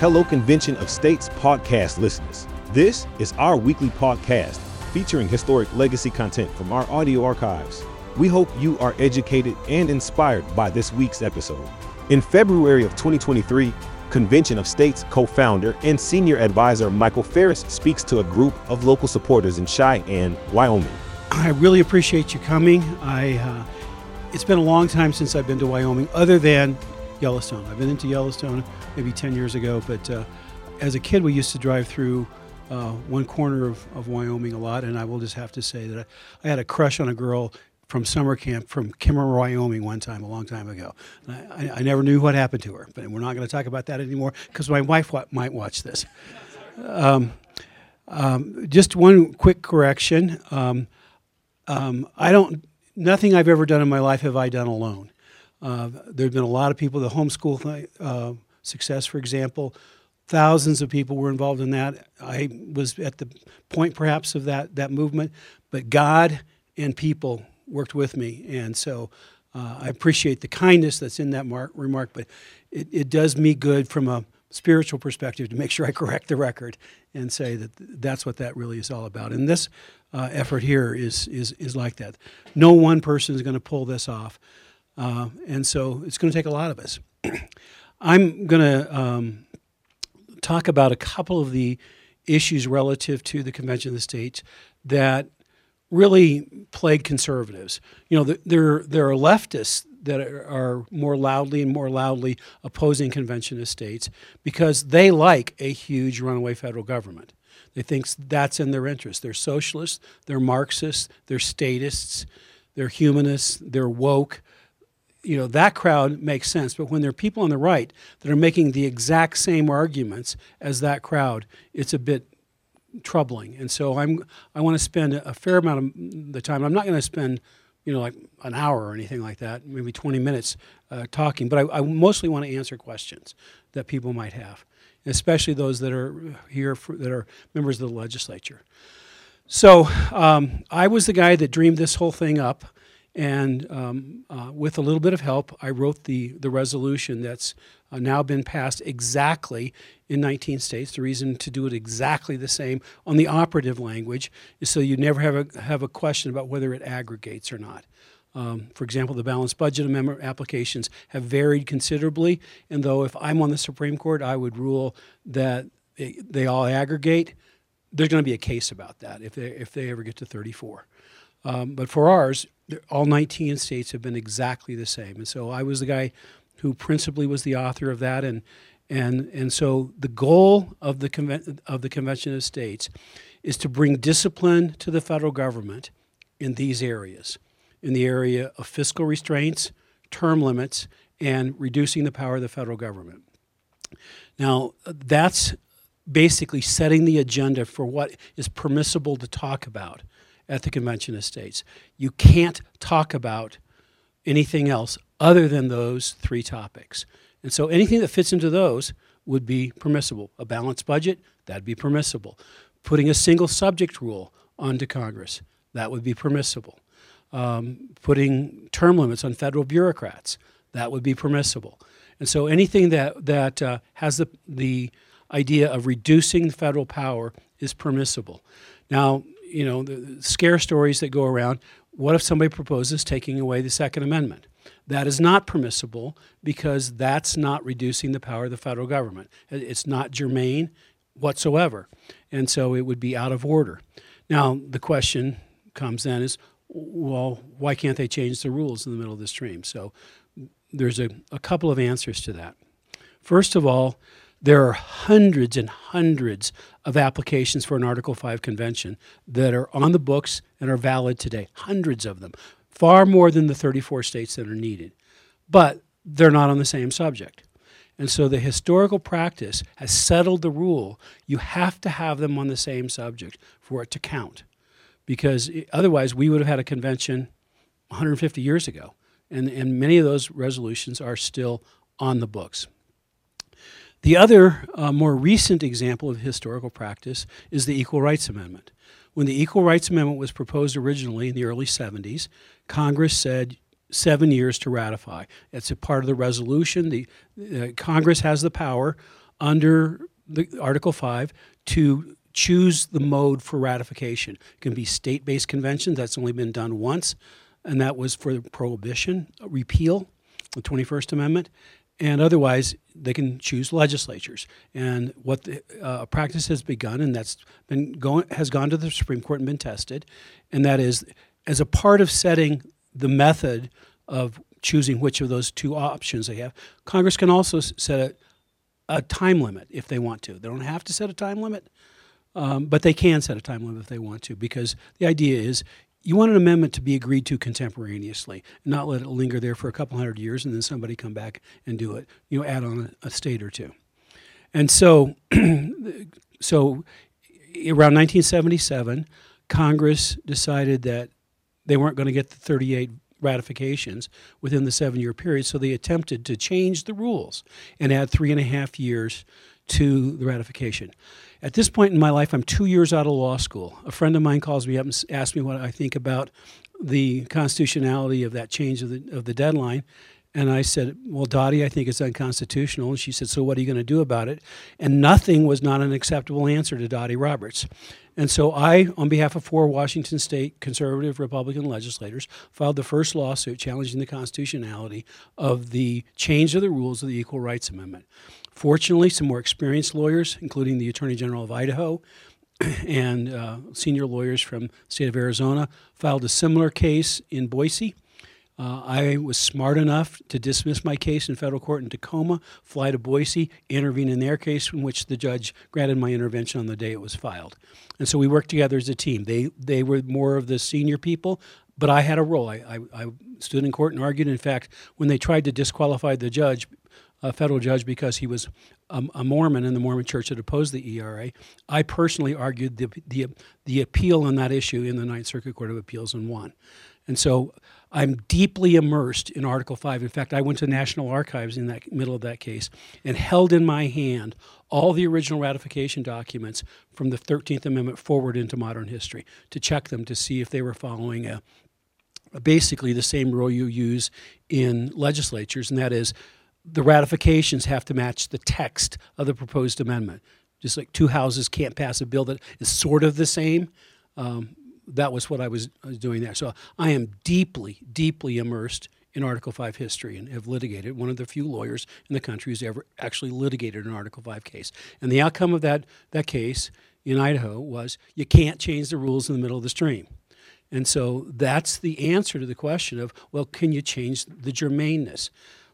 Hello, Convention of States podcast listeners. This is our weekly podcast featuring historic legacy content from our audio archives. We hope you are educated and inspired by this week's episode. In February of 2023, Convention of States co founder and senior advisor Michael Farris speaks to a group of local supporters in Cheyenne, Wyoming. I really appreciate you coming. I, uh, it's been a long time since I've been to Wyoming, other than Yellowstone. I've been into Yellowstone maybe 10 years ago, but uh, as a kid, we used to drive through uh, one corner of, of Wyoming a lot, and I will just have to say that I, I had a crush on a girl from summer camp from Kemmerer, Wyoming, one time a long time ago. I, I, never knew what happened to her, but we're not going to talk about that anymore because my wife w- might watch this. Um, um, just one quick correction. Um, um, I don't. Nothing I've ever done in my life have I done alone. Uh, there have been a lot of people. The homeschool uh, success, for example, thousands of people were involved in that. I was at the point, perhaps, of that that movement, but God and people worked with me, and so uh, I appreciate the kindness that's in that mar- remark. But it, it does me good from a spiritual perspective to make sure I correct the record and say that that's what that really is all about. And this uh, effort here is is is like that. No one person is going to pull this off, uh, and so it's going to take a lot of us. I'm going to um, talk about a couple of the issues relative to the Convention of the States that really plague conservatives. You know, there there are leftists that are more loudly and more loudly opposing convention of states because they like a huge runaway federal government. They think that's in their interest. They're socialists, they're Marxists, they're statists, they're humanists, they're woke. You know, that crowd makes sense. But when there are people on the right that are making the exact same arguments as that crowd, it's a bit troubling. And so I'm I want to spend a fair amount of the time. I'm not going to spend you know like an hour or anything like that, maybe 20 minutes uh, talking. But I, I, mostly want to answer questions that people might have, especially those that are here for, that are members of the legislature. So um, I was the guy that dreamed this whole thing up. And um, uh, with a little bit of help, I wrote the, the resolution that's uh, now been passed exactly in 19 states. The reason to do it exactly the same on the operative language is so you never have a, have a question about whether it aggregates or not. Um, for example, the balanced budget amendment applications have varied considerably, and though if I'm on the Supreme Court, I would rule that they, they all aggregate, there's going to be a case about that if they, if they ever get to 34. Um, but for ours, all 19 states have been exactly the same. And so I was the guy who principally was the author of that, and and, and so the goal of the, Conven- of the Convention of States is to bring discipline to the federal government in these areas in the area of fiscal restraints, term limits, and reducing the power of the federal government. Now, that's basically setting the agenda for what is permissible to talk about at the Convention of States. You can't talk about anything else other than those three topics. And so anything that fits into those would be permissible. A balanced budget, that'd be permissible. Putting a single subject rule onto Congress, that would be permissible. Um, putting term limits on federal bureaucrats, that would be permissible. And so anything that, that uh, has the, the idea of reducing federal power is permissible. Now, you know, the scare stories that go around what if somebody proposes taking away the Second Amendment? That is not permissible because that's not reducing the power of the federal government. It's not germane whatsoever. And so it would be out of order. Now, the question comes then is well, why can't they change the rules in the middle of the stream? So there's a, a couple of answers to that. First of all, there are hundreds and hundreds of applications for an Article 5 convention that are on the books and are valid today. Hundreds of them far more than the 34 states that are needed. But they're not on the same subject. And so the historical practice has settled the rule you have to have them on the same subject for it to count. Because otherwise, we would have had a convention 150 years ago. And, and many of those resolutions are still on the books. The other uh, more recent example of historical practice is the Equal Rights Amendment. When the Equal Rights Amendment was proposed originally in the early 70s, Congress said seven years to ratify. It's a part of the resolution. The uh, Congress has the power under the Article 5 to choose the mode for ratification. It can be state based conventions, that's only been done once, and that was for the prohibition, repeal, the 21st Amendment. And otherwise, they can choose legislatures. And what the uh, practice has begun, and that's been going, has gone to the Supreme Court and been tested, and that is as a part of setting the method of choosing which of those two options they have, Congress can also set a, a time limit if they want to. They don't have to set a time limit, um, but they can set a time limit if they want to, because the idea is you want an amendment to be agreed to contemporaneously, not let it linger there for a couple hundred years and then somebody come back and do it. You know, add on a, a state or two. And so, so around 1977, Congress decided that they weren't going to get the 38 ratifications within the seven year period, so they attempted to change the rules and add three and a half years to the ratification. At this point in my life, I'm two years out of law school. A friend of mine calls me up and asks me what I think about the constitutionality of that change of the, of the deadline. And I said, Well, Dottie, I think it's unconstitutional. And she said, So what are you going to do about it? And nothing was not an acceptable answer to Dottie Roberts. And so I, on behalf of four Washington state conservative Republican legislators, filed the first lawsuit challenging the constitutionality of the change of the rules of the Equal Rights Amendment. Fortunately, some more experienced lawyers, including the Attorney General of Idaho and uh, senior lawyers from the state of Arizona, filed a similar case in Boise. Uh, I was smart enough to dismiss my case in federal court in Tacoma, fly to Boise, intervene in their case, in which the judge granted my intervention on the day it was filed. And so we worked together as a team. They, they were more of the senior people, but I had a role. I, I, I stood in court and argued. In fact, when they tried to disqualify the judge a federal judge because he was a, a, Mormon and the Mormon Church had opposed the ERA. I personally argued the, the, the appeal on that issue in the Ninth Circuit Court of Appeals and won. And so I'm deeply immersed in Article 5. In fact, I went to National Archives in that middle of that case and held in my hand all the original ratification documents from the 13th Amendment forward into modern history to check them to see if they were following a basically the same rule you use in legislatures, and that is the ratifications have to match the text of the proposed amendment. Just like two houses can't pass a bill that is sort of the same. Um, that was what I was, doing there. So I am deeply, deeply immersed in Article 5 history and have litigated. One of the few lawyers in the country who's ever actually litigated an Article 5 case. And the outcome of that, that case in Idaho was you can't change the rules in the middle of the stream. And so that's the answer to the question of, well, can you change the germaneness?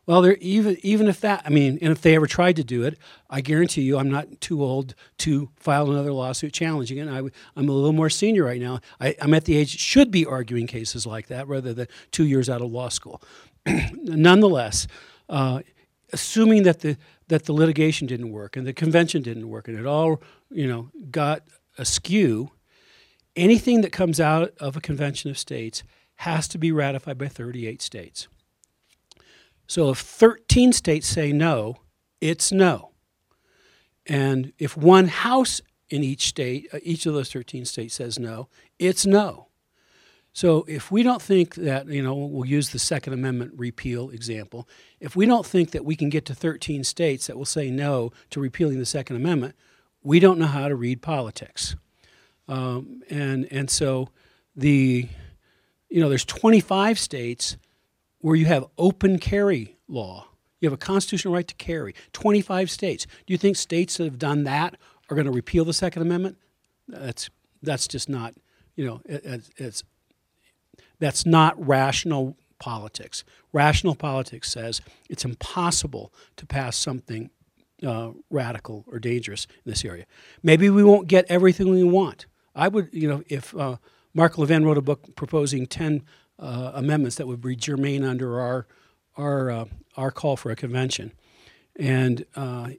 Well, even even if that, I mean, and if they ever tried to do it, I guarantee you, I'm not too old to file another lawsuit challenging it. I, am a little more senior right now. I, am at the age should be arguing cases like that rather than two years out of law school. Nonetheless, uh, assuming that the that the litigation didn't work and the convention didn't work and it all you know got askew, anything that comes out of a convention of states has to be ratified by 38 states. So if 13 states say no, it's no. And if one house in each state, uh, each of those 13 states says no, it's no. So if we don't think that, you know, we'll use the Second Amendment repeal example, if we don't think that we can get to 13 states that will say no to repealing the Second Amendment, we don't know how to read politics. Um, and, and so the, you know, there's 25 states where you have open carry law. You have a constitutional right to carry. 25 states. Do you think states that have done that are going to repeal the Second Amendment? That's that's just not, you know, it, it's that's not rational politics. Rational politics says it's impossible to pass something uh, radical or dangerous in this area. Maybe we won't get everything we want. I would, you know, if uh, Mark Levin wrote a book proposing 10 uh, amendments that would be germane under our our uh, our call for a convention, and uh,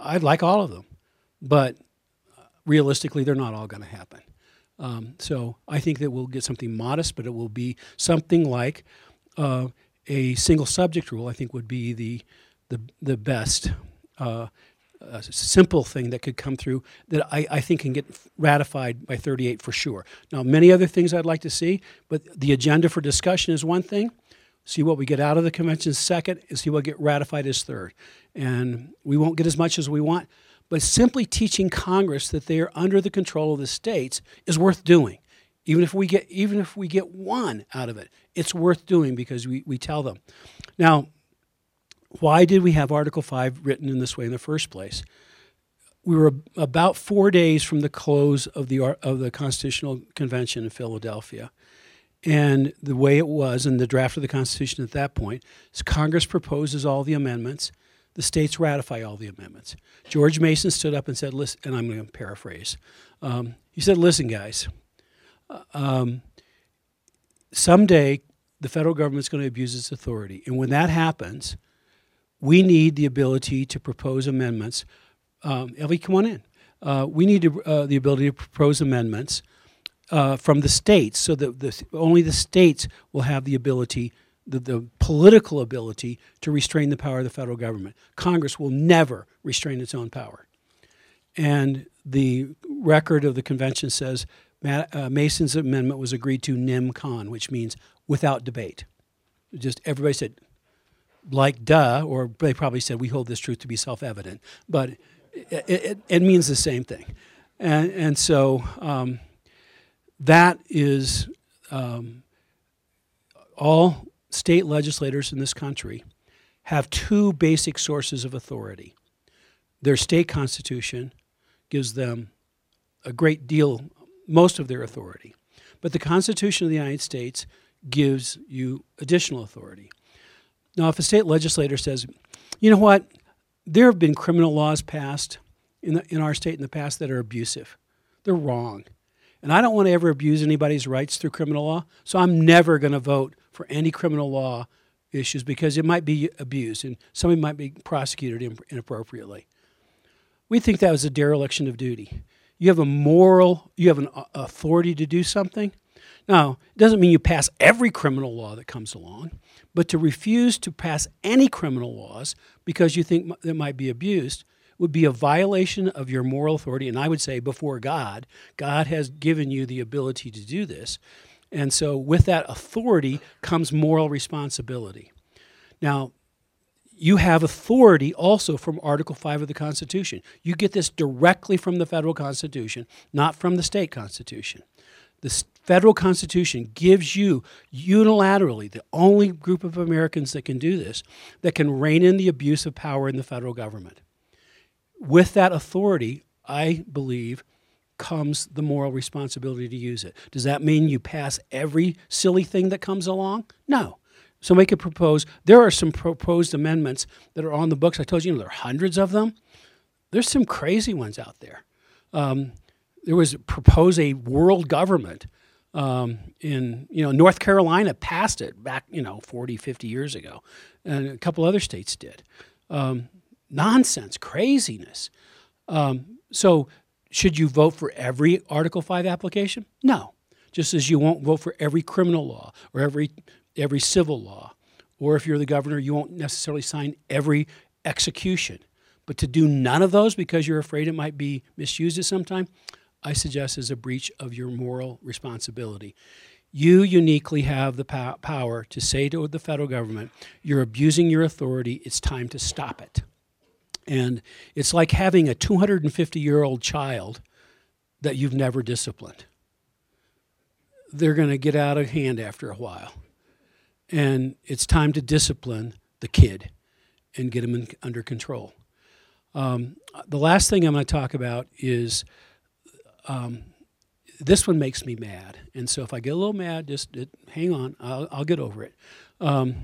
I'd like all of them, but realistically, they're not all going to happen. Um, so I think that we'll get something modest, but it will be something like uh, a single subject rule. I think would be the the the best uh, a simple thing that could come through that I, I think can get ratified by 38 for sure. Now, many other things I'd like to see, but the agenda for discussion is one thing. see what we get out of the convention second, and see what get ratified as third. And we won't get as much as we want, but simply teaching Congress that they are under the control of the states is worth doing. Even if we get even if we get one out of it, it's worth doing because we, we tell them. Now, why did we have Article 5 written in this way in the first place? We were about four days from the close of the, of the Constitutional Convention in Philadelphia. And the way it was in the draft of the Constitution at that point is Congress proposes all the amendments, the states ratify all the amendments. George Mason stood up and said, listen, and I'm going to paraphrase. Um, he said, listen, guys, uh, um, someday the federal government's going to abuse its authority. And when that happens, we need the ability to propose amendments. Um, Ellie, come on in. Uh, we need to, uh, the ability to propose amendments uh, from the states so that the, only the states will have the ability, the, the political ability to restrain the power of the federal government. Congress will never restrain its own power. And the record of the convention says uh, Mason's amendment was agreed to nem con, which means without debate. Just everybody said, like duh, or they probably said, we hold this truth to be self evident. But it, it, it, means the same thing. And, and so um, that is um, all state legislators in this country have two basic sources of authority. Their state constitution gives them a great deal, most of their authority. But the Constitution of the United States gives you additional authority. Now, if a state legislator says, you know what, there have been criminal laws passed in, the, in our state in the past that are abusive, they're wrong. And I don't want to ever abuse anybody's rights through criminal law, so I'm never going to vote for any criminal law issues because it might be abused and somebody might be prosecuted inappropriately. We think that was a dereliction of duty. You have a moral, you have an uh, authority to do something. Now, it doesn't mean you pass every criminal law that comes along, but to refuse to pass any criminal laws because you think that might be abused would be a violation of your moral authority. And I would say, before God, God has given you the ability to do this. And so, with that authority comes moral responsibility. Now, you have authority also from Article 5 of the Constitution. You get this directly from the federal Constitution, not from the state Constitution. The federal Constitution gives you unilaterally, the only group of Americans that can do this, that can rein in the abuse of power in the federal government with that authority, I believe, comes the moral responsibility to use it. Does that mean you pass every silly thing that comes along? No. Somebody could propose, there are some proposed amendments that are on the books. I told you, you know, there are hundreds of them. There's some crazy ones out there. Um, there was propose a world government um, in, you know, North Carolina passed it back, you know, 40, 50 years ago, and a couple other states did. Um, nonsense, craziness. Um, so, should you vote for every Article 5 application? No. Just as you won't vote for every criminal law or every, every civil law. Or if you're the governor, you won't necessarily sign every execution. But to do none of those because you're afraid it might be misused at some time, I suggest is a breach of your moral responsibility. You uniquely have the power to say to the federal government, you're abusing your authority, it's time to stop it. And it's like having a 250 year old child that you've never disciplined. They're going to get out of hand after a while. And it's time to discipline the kid and get him in, under control. Um, the last thing I'm going to talk about is um, this one makes me mad. And so if I get a little mad, just it, hang on, I'll, I'll, get over it. Um,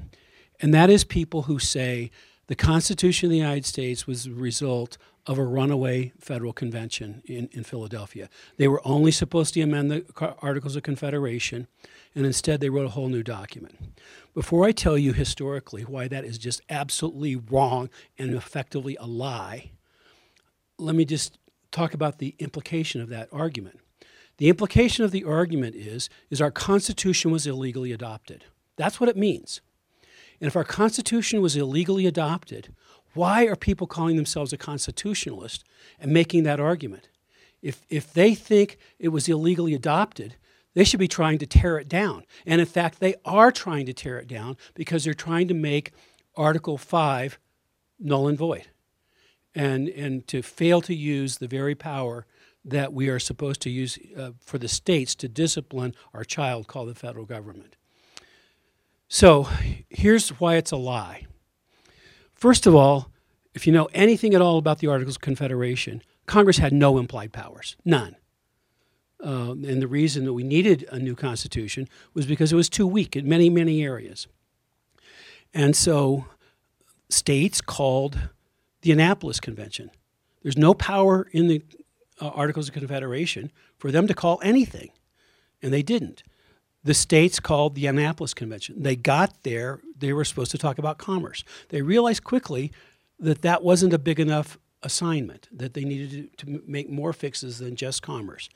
and that is people who say, the Constitution of the United States was the result of a runaway federal convention in, in Philadelphia. They were only supposed to amend the Articles of Confederation, and instead they wrote a whole new document. Before I tell you historically why that is just absolutely wrong and effectively a lie, let me just talk about the implication of that argument. The implication of the argument is, is our Constitution was illegally adopted. That's what it means. And if our Constitution was illegally adopted, why are people calling themselves a constitutionalist and making that argument? If, if they think it was illegally adopted, They should be trying to tear it down. And in fact, they are trying to tear it down because they're trying to make Article 5 null and void and, and to fail to use the very power that we are supposed to use uh, for the states to discipline our child called the federal government. So here's why it's a lie. First of all, if you know anything at all about the Articles of Confederation, Congress had no implied powers, none. Uh, and the reason that we needed a new constitution was because it was too weak in many, many areas. And so states called the Annapolis Convention. There's no power in the uh, Articles of Confederation for them to call anything, and they didn't. The states called the Annapolis Convention. They got there, they were supposed to talk about commerce. They realized quickly that that wasn't a big enough assignment, that they needed to, to make more fixes than just commerce.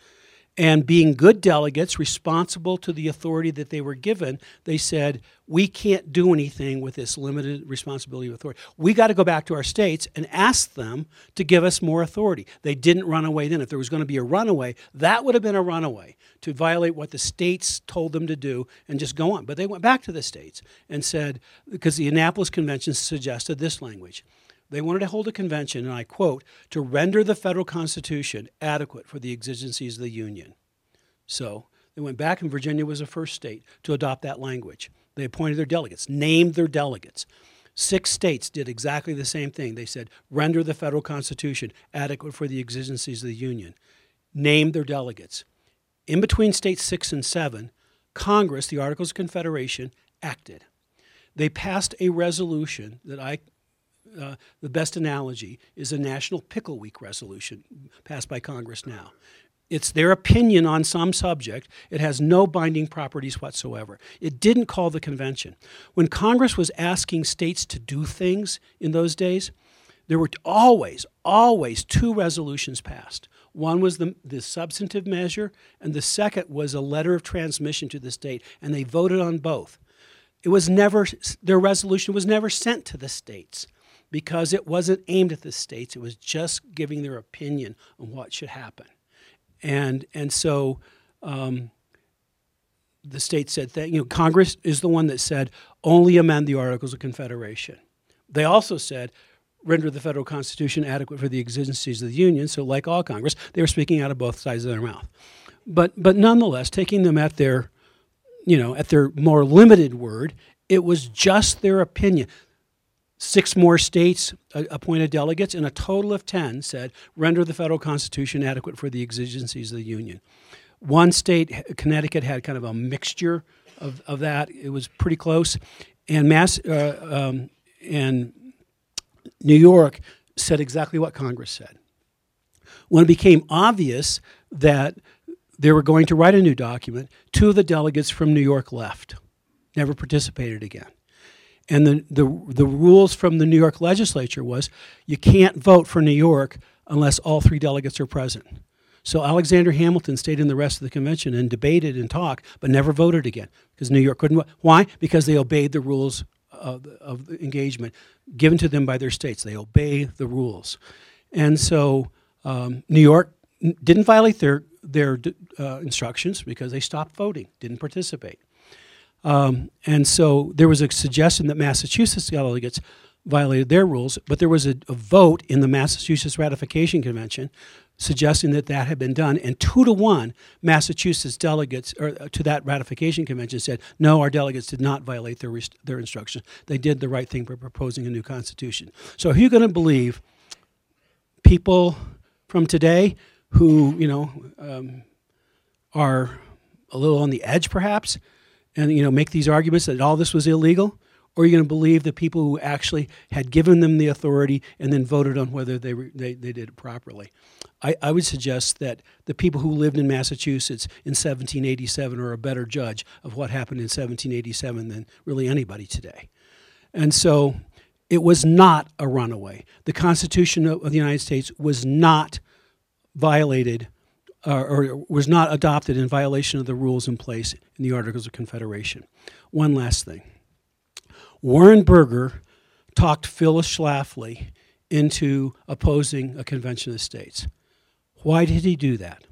And being good delegates, responsible to the authority that they were given, they said, We can't do anything with this limited responsibility of authority. We got to go back to our states and ask them to give us more authority. They didn't run away then. If there was going to be a runaway, that would have been a runaway to violate what the states told them to do and just go on. But they went back to the states and said, because the Annapolis Convention suggested this language they wanted to hold a convention, and I quote, to render the federal constitution adequate for the exigencies of the Union. So they went back, and Virginia was the first state to adopt that language. They appointed their delegates, named their delegates. Six states did exactly the same thing. They said, render the federal constitution adequate for the exigencies of the Union, named their delegates. In between states six and seven, Congress, the Articles of Confederation, acted. They passed a resolution that I uh, the best analogy is a National Pickle Week resolution passed by Congress now. It's their opinion on some subject. It has no binding properties whatsoever. It didn't call the convention. When Congress was asking states to do things in those days, there were always, always two resolutions passed. One was the, the substantive measure, and the second was a letter of transmission to the state, and they voted on both. It was never, their resolution was never sent to the states because it wasn't aimed at the states. It was just giving their opinion on what should happen. And, and so um, the state said that, you know, Congress is the one that said only amend the Articles of Confederation. They also said render the federal constitution adequate for the exigencies of the Union. So, like all Congress, they were speaking out of both sides of their mouth. But, but nonetheless, taking them at their, you know, at their more limited word, it was just their opinion. Six more states uh, appointed delegates, and a total of 10 said, render the federal constitution adequate for the exigencies of the Union. One state, Connecticut, had kind of a mixture of, of that. It was pretty close. And, Mass, uh, um, and New York said exactly what Congress said. When it became obvious that they were going to write a new document, two of the delegates from New York left, never participated again. And the, the, the rules from the New York legislature was you can't vote for New York unless all three delegates are present. So Alexander Hamilton stayed in the rest of the convention and debated and talked, but never voted again because New York couldn't. Why? Because they obeyed the rules of, of engagement given to them by their states. They obey the rules. And so um, New York didn't violate their, their uh, instructions because they stopped voting, didn't participate. Um, and so there was a suggestion that Massachusetts delegates violated their rules, but there was a, a, vote in the Massachusetts Ratification Convention suggesting that that had been done, and two to one, Massachusetts delegates or, uh, to that ratification convention said, no, our delegates did not violate their, their instructions. They did the right thing by proposing a new constitution. So are you going to believe people from today who, you know, um, are a little on the edge perhaps, and you know make these arguments that all this was illegal or are you going to believe the people who actually had given them the authority and then voted on whether they, they, they did it properly? I, I would suggest that the people who lived in Massachusetts in 1787 are a better judge of what happened in 1787 than really anybody today. And so it was not a runaway. The Constitution of the United States was not violated uh, or was not adopted in violation of the rules in place in the Articles of Confederation. One last thing. Warren Burger talked Phyllis Schlafly into opposing a convention of states. Why did he do that?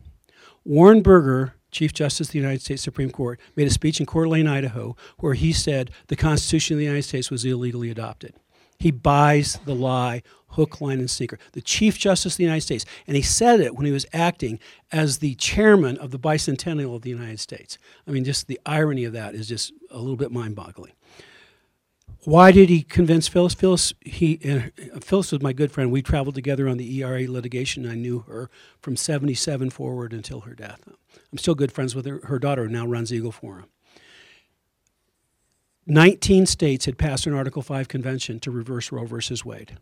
Warren Burger Chief Justice of the United States Supreme Court, made a speech in Coeur d'Alene, Idaho, where he said the Constitution of the United States was illegally adopted. He buys the lie hook, line, and sinker. The Chief Justice of the United States. And he said it when he was acting as the chairman of the bicentennial of the United States. I mean, just the irony of that is just a little bit mind boggling. Why did he convince Phyllis? Phyllis, he, uh, Phyllis was my good friend. We traveled together on the ERA litigation. I knew her from 77 forward until her death. I'm still good friends with her. Her daughter now runs Eagle Forum. 19 states had passed an Article 5 convention to reverse Roe versus Wade.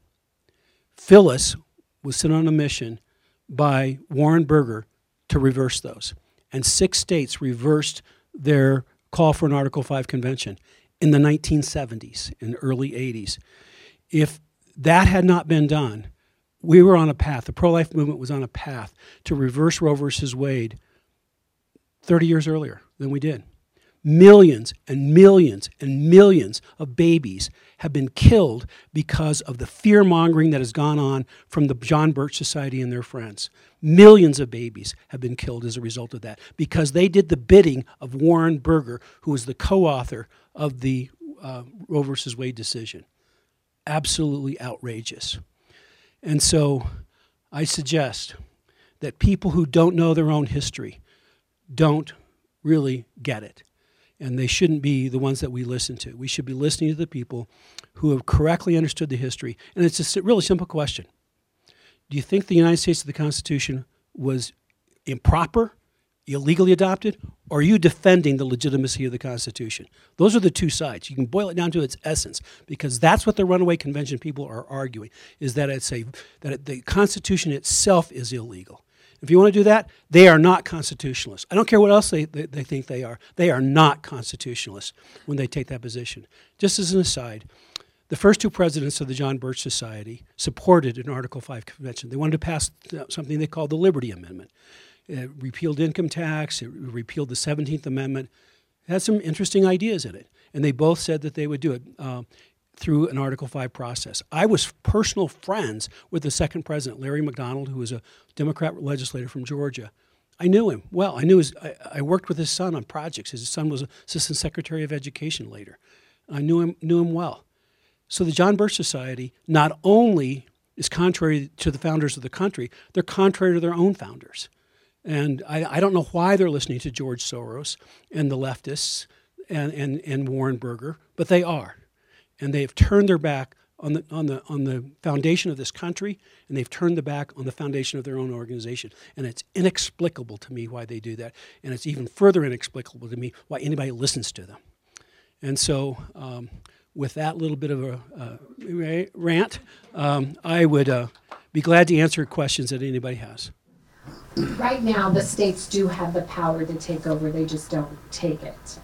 Phyllis was sent on a mission by Warren Burger to reverse those. And six states reversed their call for an Article 5 convention in the 1970s and early 80s. If that had not been done, we were on a path, the pro life movement was on a path to reverse Roe versus Wade 30 years earlier than we did. Millions and millions and millions of babies have been killed because of the fear mongering that has gone on from the John Birch Society and their friends. Millions of babies have been killed as a result of that because they did the bidding of Warren Burger, who was the co author of the uh, Roe versus Wade decision. Absolutely outrageous. And so I suggest that people who don't know their own history don't really get it and they shouldn't be the ones that we listen to. We should be listening to the people who have correctly understood the history. And it's a really simple question Do you think the United States of the Constitution was improper, illegally adopted, or are you defending the legitimacy of the Constitution? Those are the two sides. You can boil it down to its essence because that's what the Runaway Convention people are arguing: is that it's a that the Constitution itself is illegal. If you want to do that, they are not constitutionalists. I don't care what else they, they, they, think they are. They are not constitutionalists when they take that position. Just as an aside, the first two presidents of the John Birch Society supported an Article 5 convention. They wanted to pass something they called the Liberty Amendment. It repealed income tax, it repealed the 17th Amendment. It had some interesting ideas in it. And they both said that they would do it. Uh, through an Article 5 process. I was personal friends with the second president, Larry McDonald, who was a Democrat legislator from Georgia. I knew him well. I knew his, I, I worked with his son on projects. His son was assistant secretary of education later. I knew him, knew him well. So the John Birch Society not only is contrary to the founders of the country, they're contrary to their own founders. And I, I don't know why they're listening to George Soros and the leftists and, and, and Warren Burger, but they are and they have turned their back on the, on, the, on the foundation of this country, and they've turned the back on the foundation of their own organization. And it's inexplicable to me why they do that. And it's even further inexplicable to me why anybody listens to them. And so, um, with that little bit of a uh, rant, um, I would uh, be glad to answer questions that anybody has. Right now, the states do have the power to take over, they just don't take it.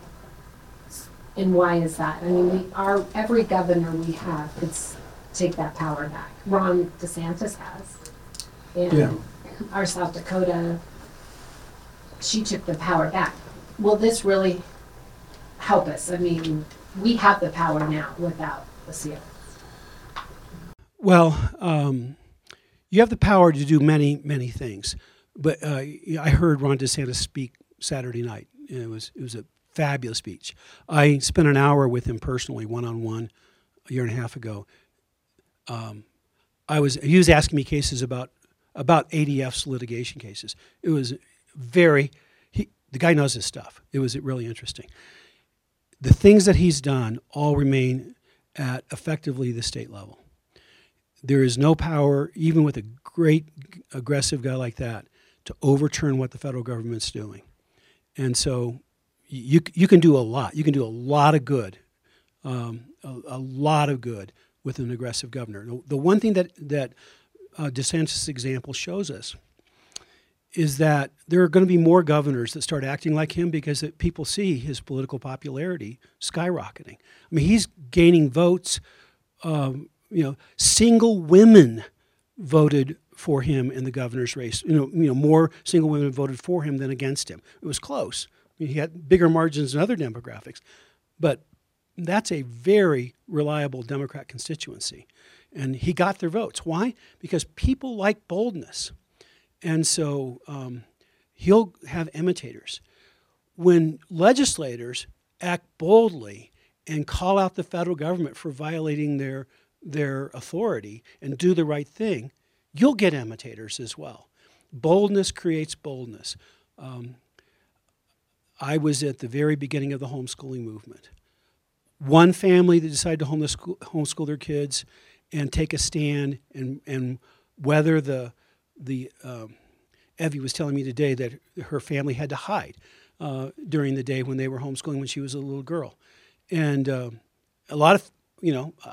And why is that? I mean, we, our, every governor we have could take that power back. Ron DeSantis has. Yeah. And our South Dakota, she took the power back. Will this really help us? I mean, we have the power now without the seal. Well, um, you have the power to do many, many things. But uh, I heard Ron DeSantis speak Saturday night, and it was it was a fabulous speech. I spent an hour with him personally, one on one, a year and a half ago. Um, I was he was asking me cases about about ADF's litigation cases. It was very he, the guy knows his stuff. It was really interesting. The things that he's done all remain at effectively the state level. There is no power, even with a great aggressive guy like that, to overturn what the federal government's doing. And so you, you can do a lot. You can do a lot of good, um, a, a, lot of good with an aggressive governor. The, one thing that, that uh, DeSantis' example shows us is that there are going to be more governors that start acting like him because it, people see his political popularity skyrocketing. I mean, he's gaining votes. Um, you know, single women voted for him in the governor's race. You know, you know, more single women voted for him than against him. It was close he had bigger margins than other demographics. But that's a very reliable Democrat constituency. And he got their votes. Why? Because people like boldness. And so um, he'll have imitators. when legislators act boldly and call out the federal government for violating their their authority and do the right thing, you'll get imitators as well. Boldness creates boldness. Um, I was at the very beginning of the homeschooling movement. One family that decided to homeschool, their kids and take a stand and, and weather the, the um, Evie was telling me today that her family had to hide uh, during the day when they were homeschooling when she was a little girl. And uh, a lot of, you know, uh,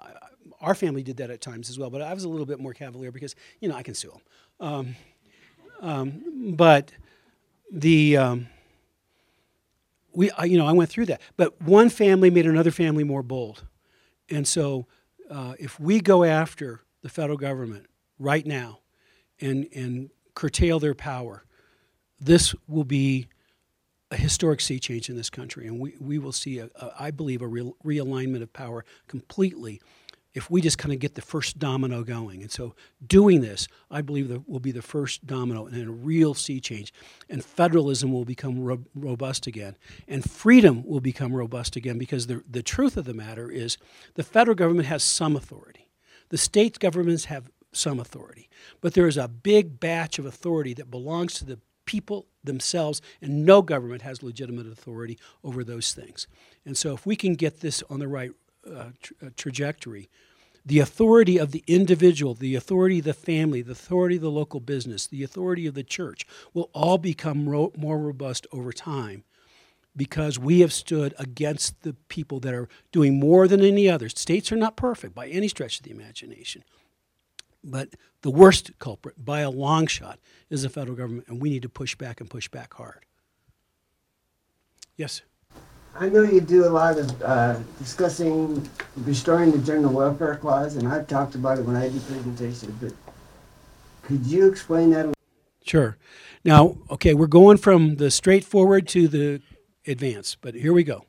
our family did that at times as well, but I was a little bit more cavalier because, you know, I can sue them. Um, um, but the, we, you know, I went through that. But one family made another family more bold. And so uh, if we go after the federal government right now and, and curtail their power, this will be a historic sea change in this country. And we, we will see, a, a, I believe, a real, realignment of power completely if we just kind of get the first domino going. And so, doing this, I believe that will be the first domino in a real sea change. And federalism will become ro- robust again. And freedom will become robust again because the, the truth of the matter is the federal government has some authority, the state governments have some authority. But there is a big batch of authority that belongs to the people themselves, and no government has legitimate authority over those things. And so, if we can get this on the right uh, tra- uh, trajectory, the authority of the individual, the authority of the family, the authority of the local business, the authority of the church will all become ro- more robust over time because we have stood against the people that are doing more than any other. States are not perfect by any stretch of the imagination. But the worst culprit, by a long shot, is the federal government, and we need to push back and push back hard. Yes? I know you do a lot of uh, discussing restoring the general welfare clause, and I've talked about it when I did presentations, but could you explain that? Sure. Now, okay, we're going from the straightforward to the advanced, but here we go.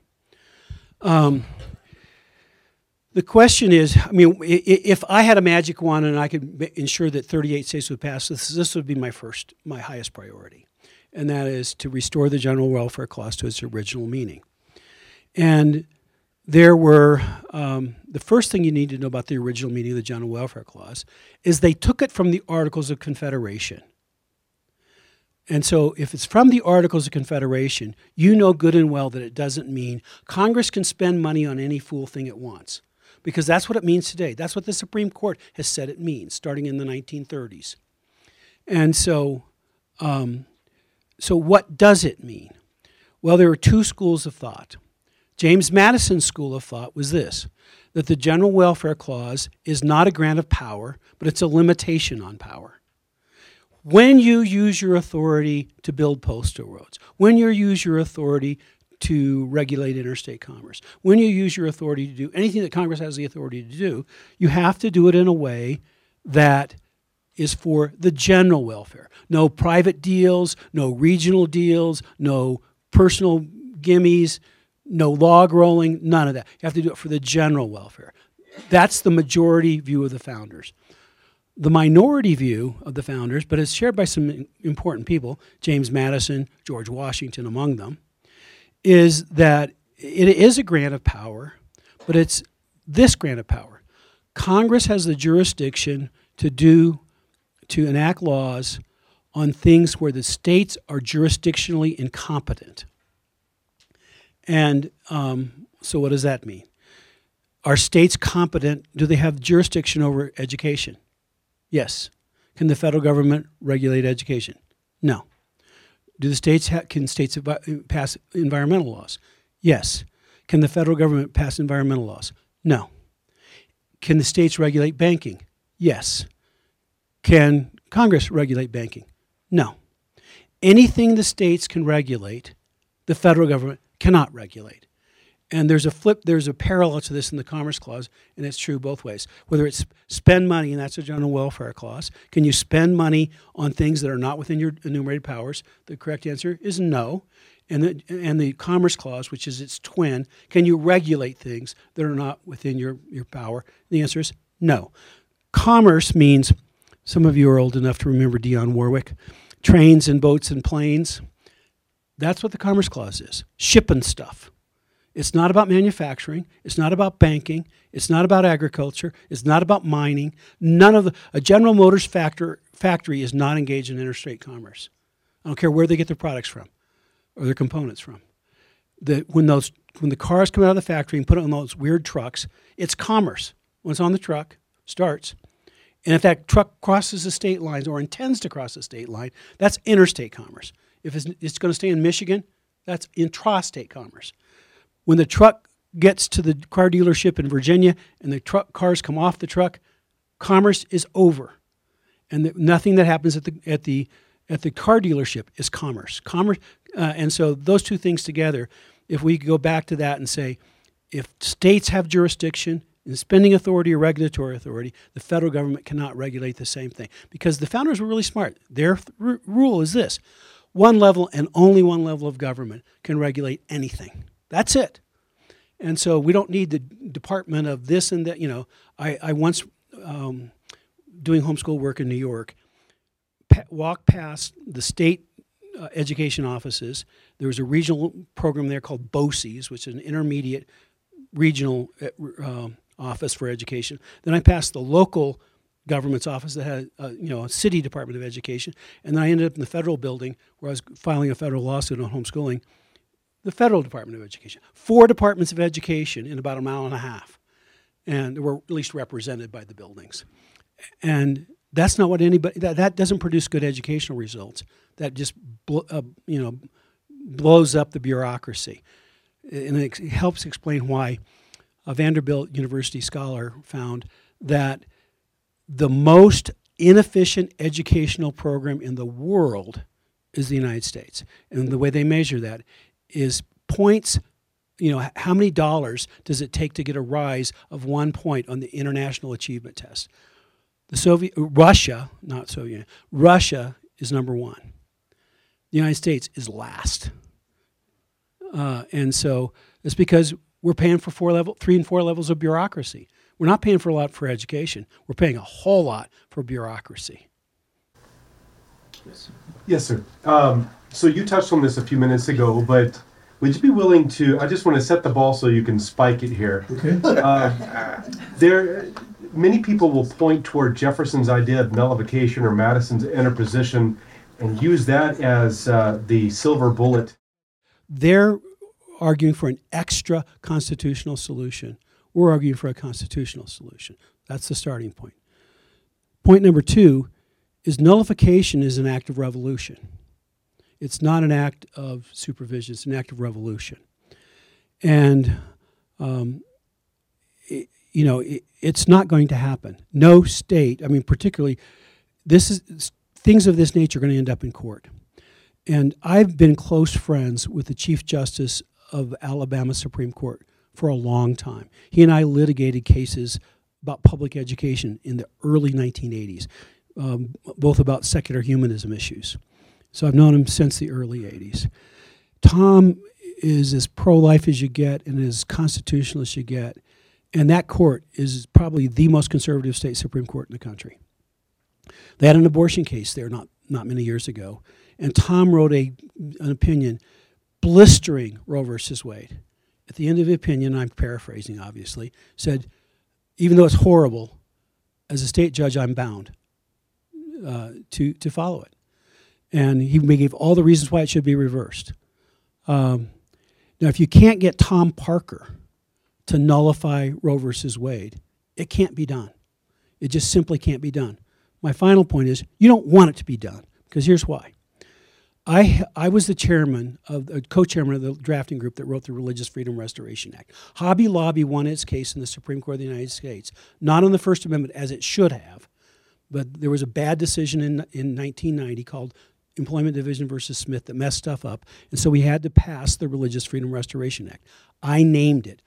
Um, the question is, I mean, if I had a magic wand and I could ensure that 38 states would pass, this, this would be my first, my highest priority, and that is to restore the general welfare clause to its original meaning. And there were um, the first thing you need to know about the original meaning of the General Welfare Clause is they took it from the Articles of Confederation. And so, if it's from the Articles of Confederation, you know good and well that it doesn't mean Congress can spend money on any fool thing it wants, because that's what it means today. That's what the Supreme Court has said it means, starting in the 1930s. And so, um, so what does it mean? Well, there are two schools of thought. James Madison's school of thought was this that the General Welfare Clause is not a grant of power, but it's a limitation on power. When you use your authority to build postal roads, when you use your authority to regulate interstate commerce, when you use your authority to do anything that Congress has the authority to do, you have to do it in a way that is for the general welfare. No private deals, no regional deals, no personal gimmies, no log rolling, none of that. You have to do it for the general welfare. That's the majority view of the founders. The minority view of the founders, but it's shared by some important people, James Madison, George Washington among them, is that it is a grant of power, but it's this grant of power. Congress has the jurisdiction to do to enact laws on things where the states are jurisdictionally incompetent. And um, so, what does that mean? Are states competent? Do they have jurisdiction over education? Yes. Can the federal government regulate education? No. Do the states ha- can states pass environmental laws? Yes. Can the federal government pass environmental laws? No. Can the states regulate banking? Yes. Can Congress regulate banking? No. Anything the states can regulate, the federal government cannot regulate. And there's a flip, there's a parallel to this in the Commerce Clause, and it's true both ways. Whether it's spend money, and that's a general welfare clause, can you spend money on things that are not within your enumerated powers? The correct answer is no. And the, and the Commerce Clause, which is its twin, can you regulate things that are not within your, your power? The answer is no. Commerce means, some of you are old enough to remember Dionne Warwick, trains and boats and planes That's what the Commerce Clause is shipping stuff. It's not about manufacturing. It's not about banking. It's not about agriculture. It's not about mining. None of the a General Motors factor, factory is not engaged in interstate commerce. I don't care where they get their products from or their components from. The, when those when the cars come out of the factory and put it on those weird trucks, it's commerce. When it's on the truck, starts. And if that truck crosses the state lines or intends to cross the state line, that's interstate commerce. If it's, it's going to stay in Michigan, that's intrastate commerce. When the truck gets to the car dealership in Virginia and the truck cars come off the truck, commerce is over, and the, nothing that happens at the at the at the car dealership is commerce. Commerce, uh, and so those two things together, if we go back to that and say, if states have jurisdiction in spending authority or regulatory authority, the federal government cannot regulate the same thing because the founders were really smart. Their th- rule is this: one level and only one level of government can regulate anything. That's it. And so we don't need the department of this and that. You know, I, I once, um, doing homeschool work in New York, walked past the state uh, education offices. There was a regional program there called BOCES, which is an intermediate regional uh, office for education. Then I passed the local government's office that had, uh, you know, a city department of education, and then I ended up in the federal building where I was filing a federal lawsuit on homeschooling the federal Department of Education. Four departments of education in about a mile and a half, and were at least represented by the buildings. And that's not what anybody that, that doesn't produce good educational results. That just uh, you know blows up the bureaucracy, and it helps explain why a Vanderbilt University scholar found that the most inefficient educational program in the world is the United States. And the way they measure that is points you know how many dollars does it take to get a rise of one point on the international achievement test? The soviet russia not soviet russia is number one. The united states is last. Uh, and so it's because we're paying for four level three and four levels of bureaucracy we're not paying for a lot for education we're paying a whole lot for bureaucracy yes, yes sir um, so you touched on this a few minutes ago, but would you be willing to? I just want to set the ball so you can spike it here. Okay. Uh, there, many people will point toward Jefferson's idea of nullification or Madison's interposition, and use that as uh, the silver bullet. They're arguing for an extra constitutional solution. We're arguing for a constitutional solution. That's the starting point. Point number two is nullification is an act of revolution. It's not an act of supervision, it's an act of revolution. And, um, it, you know, it, it's not going to happen. No state, I mean, particularly, this is things of this nature are going to end up in court. And I've been close friends with the Chief Justice of Alabama Supreme Court for a long time. He and I litigated cases about public education in the early 1980s, um, both about secular humanism issues. So I've known him since the early 80s. Tom is as pro life as you get and as constitutional as you get. And that court is probably the most conservative state Supreme Court in the country. They had an abortion case there not, not many years ago. And Tom wrote a, an opinion blistering Roe versus Wade. At the end of the opinion, I'm paraphrasing obviously, said, even though it's horrible, as a state judge, I'm bound uh, to, to follow it and he gave all the reasons why it should be reversed. Um, now, if you can't get Tom Parker to nullify Roe versus Wade, it can't be done. It just simply can't be done. My final point is you don't want it to be done because here's why. I, I was the chairman of the co-chairman of the drafting group that wrote the Religious Freedom Restoration Act. Hobby Lobby won its case in the Supreme Court of the United States, not on the First Amendment as it should have, but there was a bad decision in, in 1990 called Employment Division versus Smith that messed stuff up, and so we had to pass the Religious Freedom Restoration Act. I named it.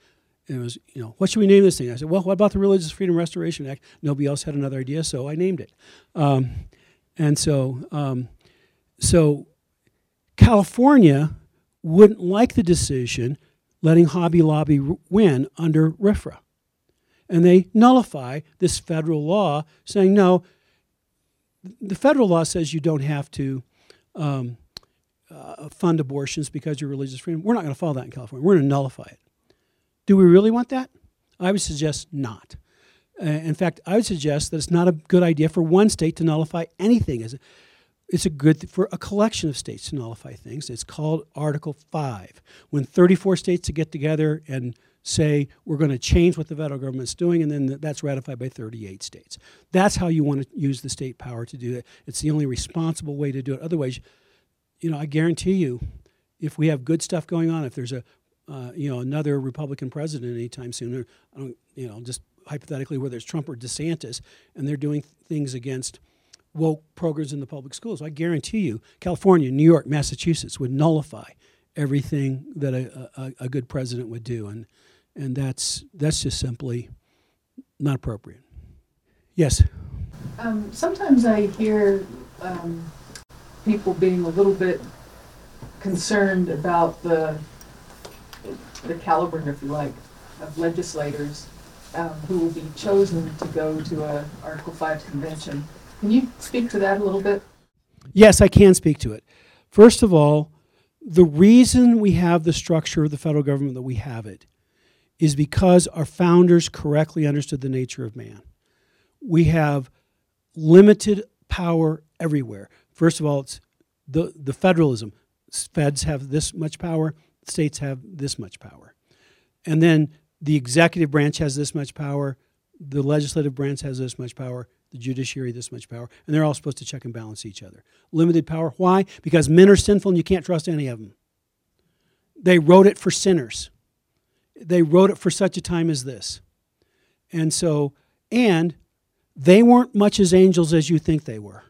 And it was, you know, what should we name this thing? I said, well, what about the Religious Freedom Restoration Act? Nobody else had another idea, so I named it. Um, and so, um, so California wouldn't like the decision letting Hobby Lobby win under RFRA. And they nullify this federal law saying, no, the federal law says you don't have to um, uh, fund abortions because you're religious freedom. We're not going to follow that in California. We're going to nullify it. Do we really want that? I would suggest not. Uh, in fact, I would suggest that it's not a good idea for one state to nullify anything. As it's a good th- for a collection of states to nullify things. It's called Article Five. When 34 states get together and say we're going to change what the federal government's doing, and then th- that's ratified by 38 states. That's how you want to use the state power to do it. It's the only responsible way to do it. Otherwise, you know, I guarantee you, if we have good stuff going on, if there's a uh, you know another Republican president anytime soon, or you know, just hypothetically, whether it's Trump or DeSantis, and they're doing things against woke programs in the public schools, I guarantee you, California, New York, Massachusetts would nullify everything that a, a, a good president would do, and and that's that's just simply not appropriate. Yes. Um, sometimes I hear um, people being a little bit concerned about the the caliber, if you like, of legislators um, who will be chosen to go to a Article Five convention. Can you speak to that a little bit? Yes, I can speak to it. First of all, the reason we have the structure of the federal government that we have it is because our founders correctly understood the nature of man. We have limited power everywhere. First of all, it's the, the federalism. Feds have this much power, states have this much power. And then the executive branch has this much power, the legislative branch has this much power, the judiciary this much power, and they're all supposed to check and balance each other. Limited power. Why? Because men are sinful and you can't trust any of them. They wrote it for sinners. They wrote it for such a time as this. And so, and they weren't much as angels as you think they were.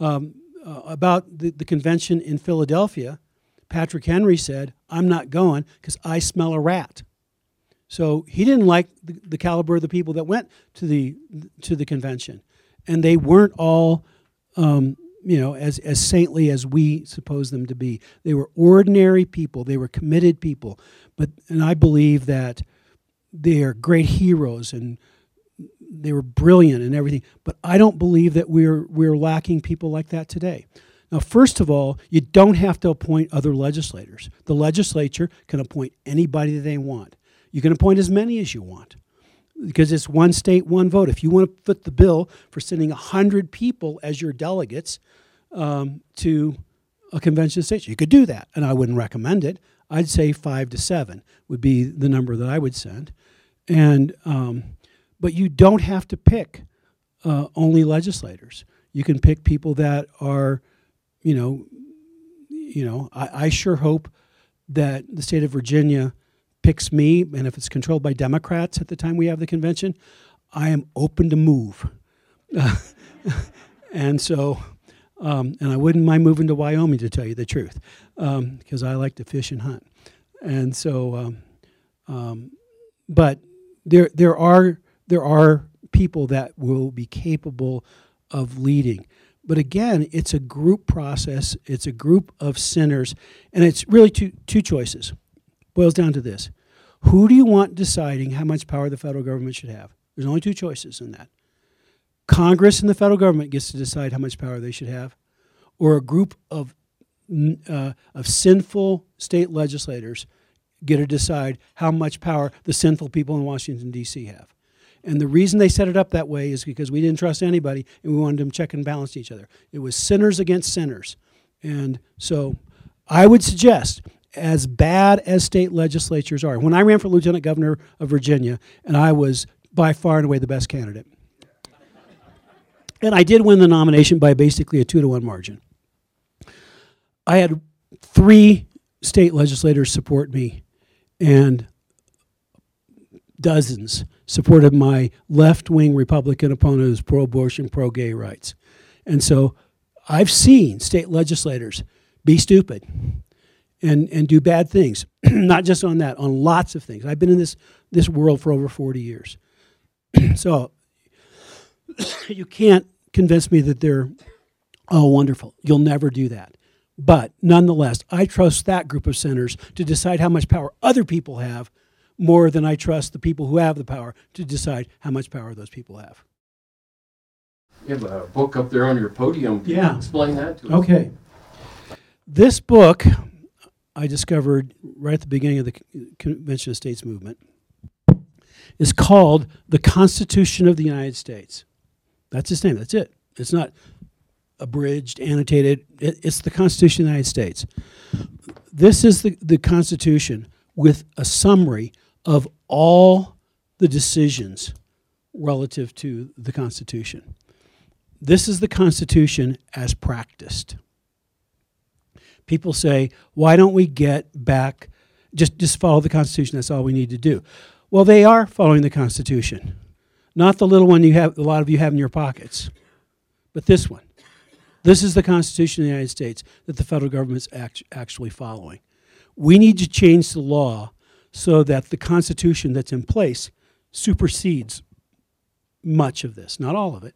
Um, uh, about the, the convention in Philadelphia, Patrick Henry said, I'm not going because I smell a rat. So he didn't like the, the, caliber of the people that went to the to the convention, and they weren't all, um, you know, as as saintly as we suppose them to be. They were ordinary people. They were committed people. But and I believe that they are great heroes and they were brilliant and everything. But I don't believe that we're we're lacking people like that today. Now, first of all, you don't have to appoint other legislators. The legislature can appoint anybody that they want. You can appoint as many as you want because it's one state, one vote. If you want to foot the bill for sending 100 people as your delegates um, to a convention states, you could do that. And I wouldn't recommend it. I'd say five to seven would be the number that I would send. And, um, but you don't have to pick uh, only legislators. You can pick people that are, you know, you know, I, I sure hope that the state of Virginia picks me, and if it's controlled by Democrats at the time we have the convention, I am open to move. and so, um, and I wouldn't mind moving to Wyoming to tell you the truth, because um, I like to fish and hunt. And so, um, um, but there there are there are people that will be capable of leading. But again, it's a group process. It's a group of sinners, and it's really two two choices boils down to this Who do you want deciding how much power the federal government should have? There's only two choices in that. Congress and the federal government gets to decide how much power they should have, or a group of, uh, of sinful state legislators get to decide how much power the sinful people in Washington, D.C. have. And the reason they set it up that way is because we didn't trust anybody and we wanted them to check and balance each other. It was sinners against sinners. And so I would suggest as bad as state legislatures are. When I ran for lieutenant governor of Virginia, and I was by far and away the best candidate. And I did win the nomination by basically a two to one margin. I had three state legislators support me, and dozens supported my left wing Republican opponent who's pro abortion, pro gay rights. And so I've seen state legislators be stupid and, and do bad things. Not just on that, on lots of things. I've been in this, this world for over 40 years. so you can't convince me that they're oh wonderful. You'll never do that. But nonetheless, I trust that group of sinners to decide how much power other people have more than I trust the people who have the power to decide how much power those people have. You have a book up there on your podium. Can Yeah. you explain that to us? Okay. This book I discovered right at the beginning of the Convention of States movement is called The Constitution of the United States. That's its name. That's it. It's not abridged, annotated. It, it's the Constitution of the United States. This is the, the Constitution with a summary of all the decisions relative to the Constitution. This is the Constitution as practiced. People say, why don't we get back, just, just follow the Constitution, that's all we need to do. Well, they are following the Constitution, not the little one you have, a lot of you have in your pockets, but this one. This is the Constitution of the United States that the federal government's act, actually following. We need to change the law so that the Constitution that's in place supersedes much of this, not all of it.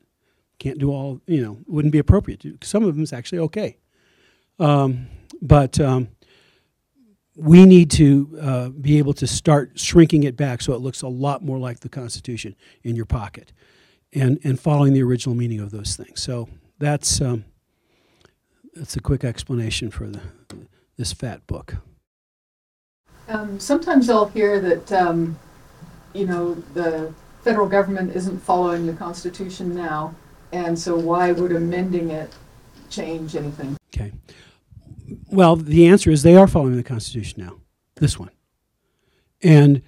Can't do all, you know, wouldn't be appropriate to. Some of them is actually okay. Um, but um, we need to uh, be able to start shrinking it back so it looks a lot more like the Constitution in your pocket and, and following the original meaning of those things. So that's, um, that's a quick explanation for the, this fat book. Um, sometimes I'll hear that, um, you know, the federal government isn't following the Constitution now, and so why would amending it change anything? Okay. Well, the answer is they are following the Constitution now, this one. And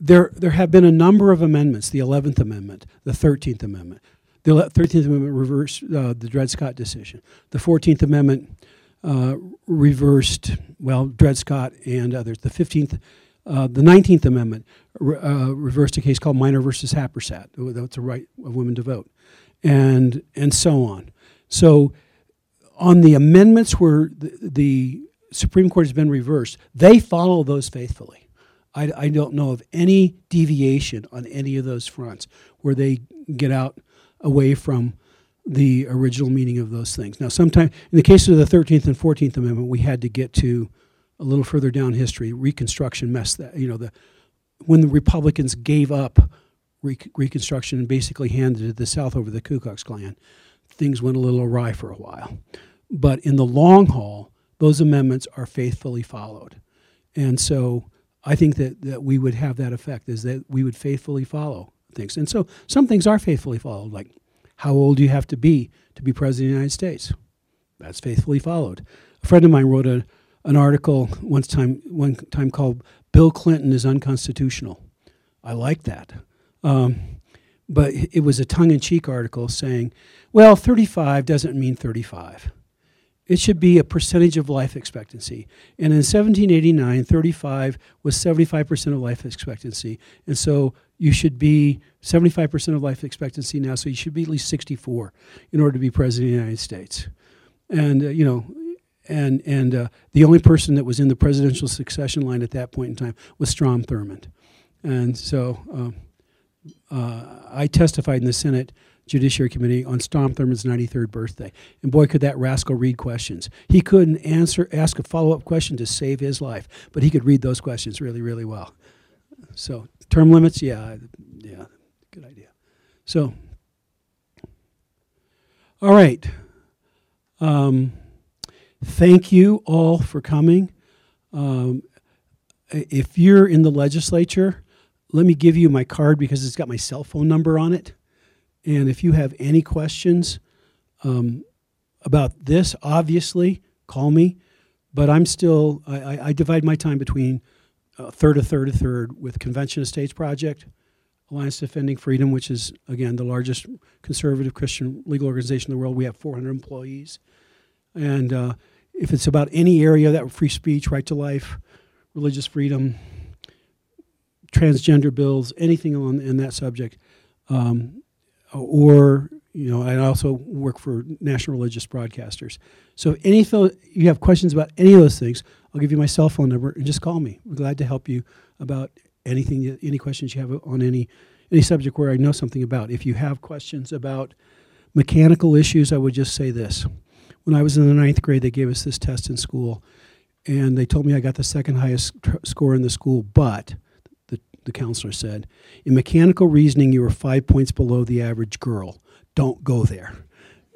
there, there have been a number of amendments the 11th Amendment, the 13th Amendment. The 13th Amendment reversed uh, the Dred Scott decision. The 14th Amendment uh, reversed, well, Dred Scott and others. The 15th, uh, the 19th Amendment re- uh, reversed a case called Minor versus Happersett. That's the right of women to vote, and and so on. So on the amendments where the, the Supreme Court has been reversed, they follow those faithfully. I, I don't know of any deviation on any of those fronts where they get out away from the original meaning of those things. Now, sometimes in the case of the 13th and 14th Amendment, we had to get to a little further down history. Reconstruction messed that, you know, the when the Republicans gave up Re- Reconstruction and basically handed the South over to the Ku Klux Klan, things went a little awry for a while. But in the long haul, those amendments are faithfully followed. And so I think that, that we would have that effect is that we would faithfully follow things. And so some things are faithfully followed, like how old do you have to be to be president of the United States? That's faithfully followed. A friend of mine wrote a, an article once time, one time called Bill Clinton is Unconstitutional. I like that. Um, but it was a tongue in cheek article saying, well, 35 doesn't mean 35. It should be a percentage of life expectancy. And in 1789, 35 was 75% of life expectancy. And so you should be 75% of life expectancy now, so you should be at least 64 in order to be president of the United States. And, uh, you know, and, and uh, the only person that was in the presidential succession line at that point in time was Strom Thurmond. And so um, uh, I testified in the Senate Judiciary Committee on Strom Thurmond's 93rd birthday. And boy, could that rascal read questions. He couldn't answer, ask a follow up question to save his life, but he could read those questions really, really well. So, term limits, yeah, yeah, good idea. So, all right. Um, thank you all for coming. Um, if you're in the legislature, let me give you my card because it's got my cell phone number on it. And if you have any questions um, about this, obviously, call me. But I'm still, I, I, divide my time between a third, a third, a third with Convention of States Project, Alliance Defending Freedom, which is, again, the largest conservative Christian legal organization in the world. We have 400 employees. And uh, if it's about any area that free speech, right to life, religious freedom, transgender bills, anything on in that subject, um, or you know, I also work for national religious broadcasters. So if any you have questions about any of those things, I'll give you my cell phone number and just call me. We're glad to help you about anything, any questions you have on any any subject where I know something about. If you have questions about mechanical issues, I would just say this. When I was in the ninth grade, they gave us this test in school, and they told me I got the second highest tr- score in the school, but the, counselor said, in mechanical reasoning, you were five points below the average girl. Don't go there.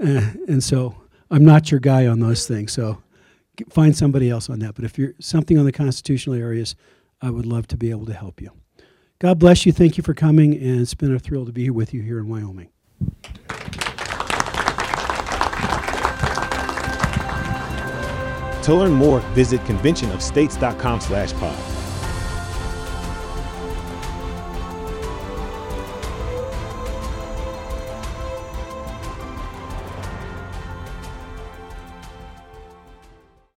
Uh, and so I'm not your guy on those things. So find somebody else on that. But if you're something on the constitutional areas, I would love to be able to help you. God bless you. Thank you for coming, and it's been a thrill to be with you here in Wyoming. To learn more, visit conventionofstates.com slash pod.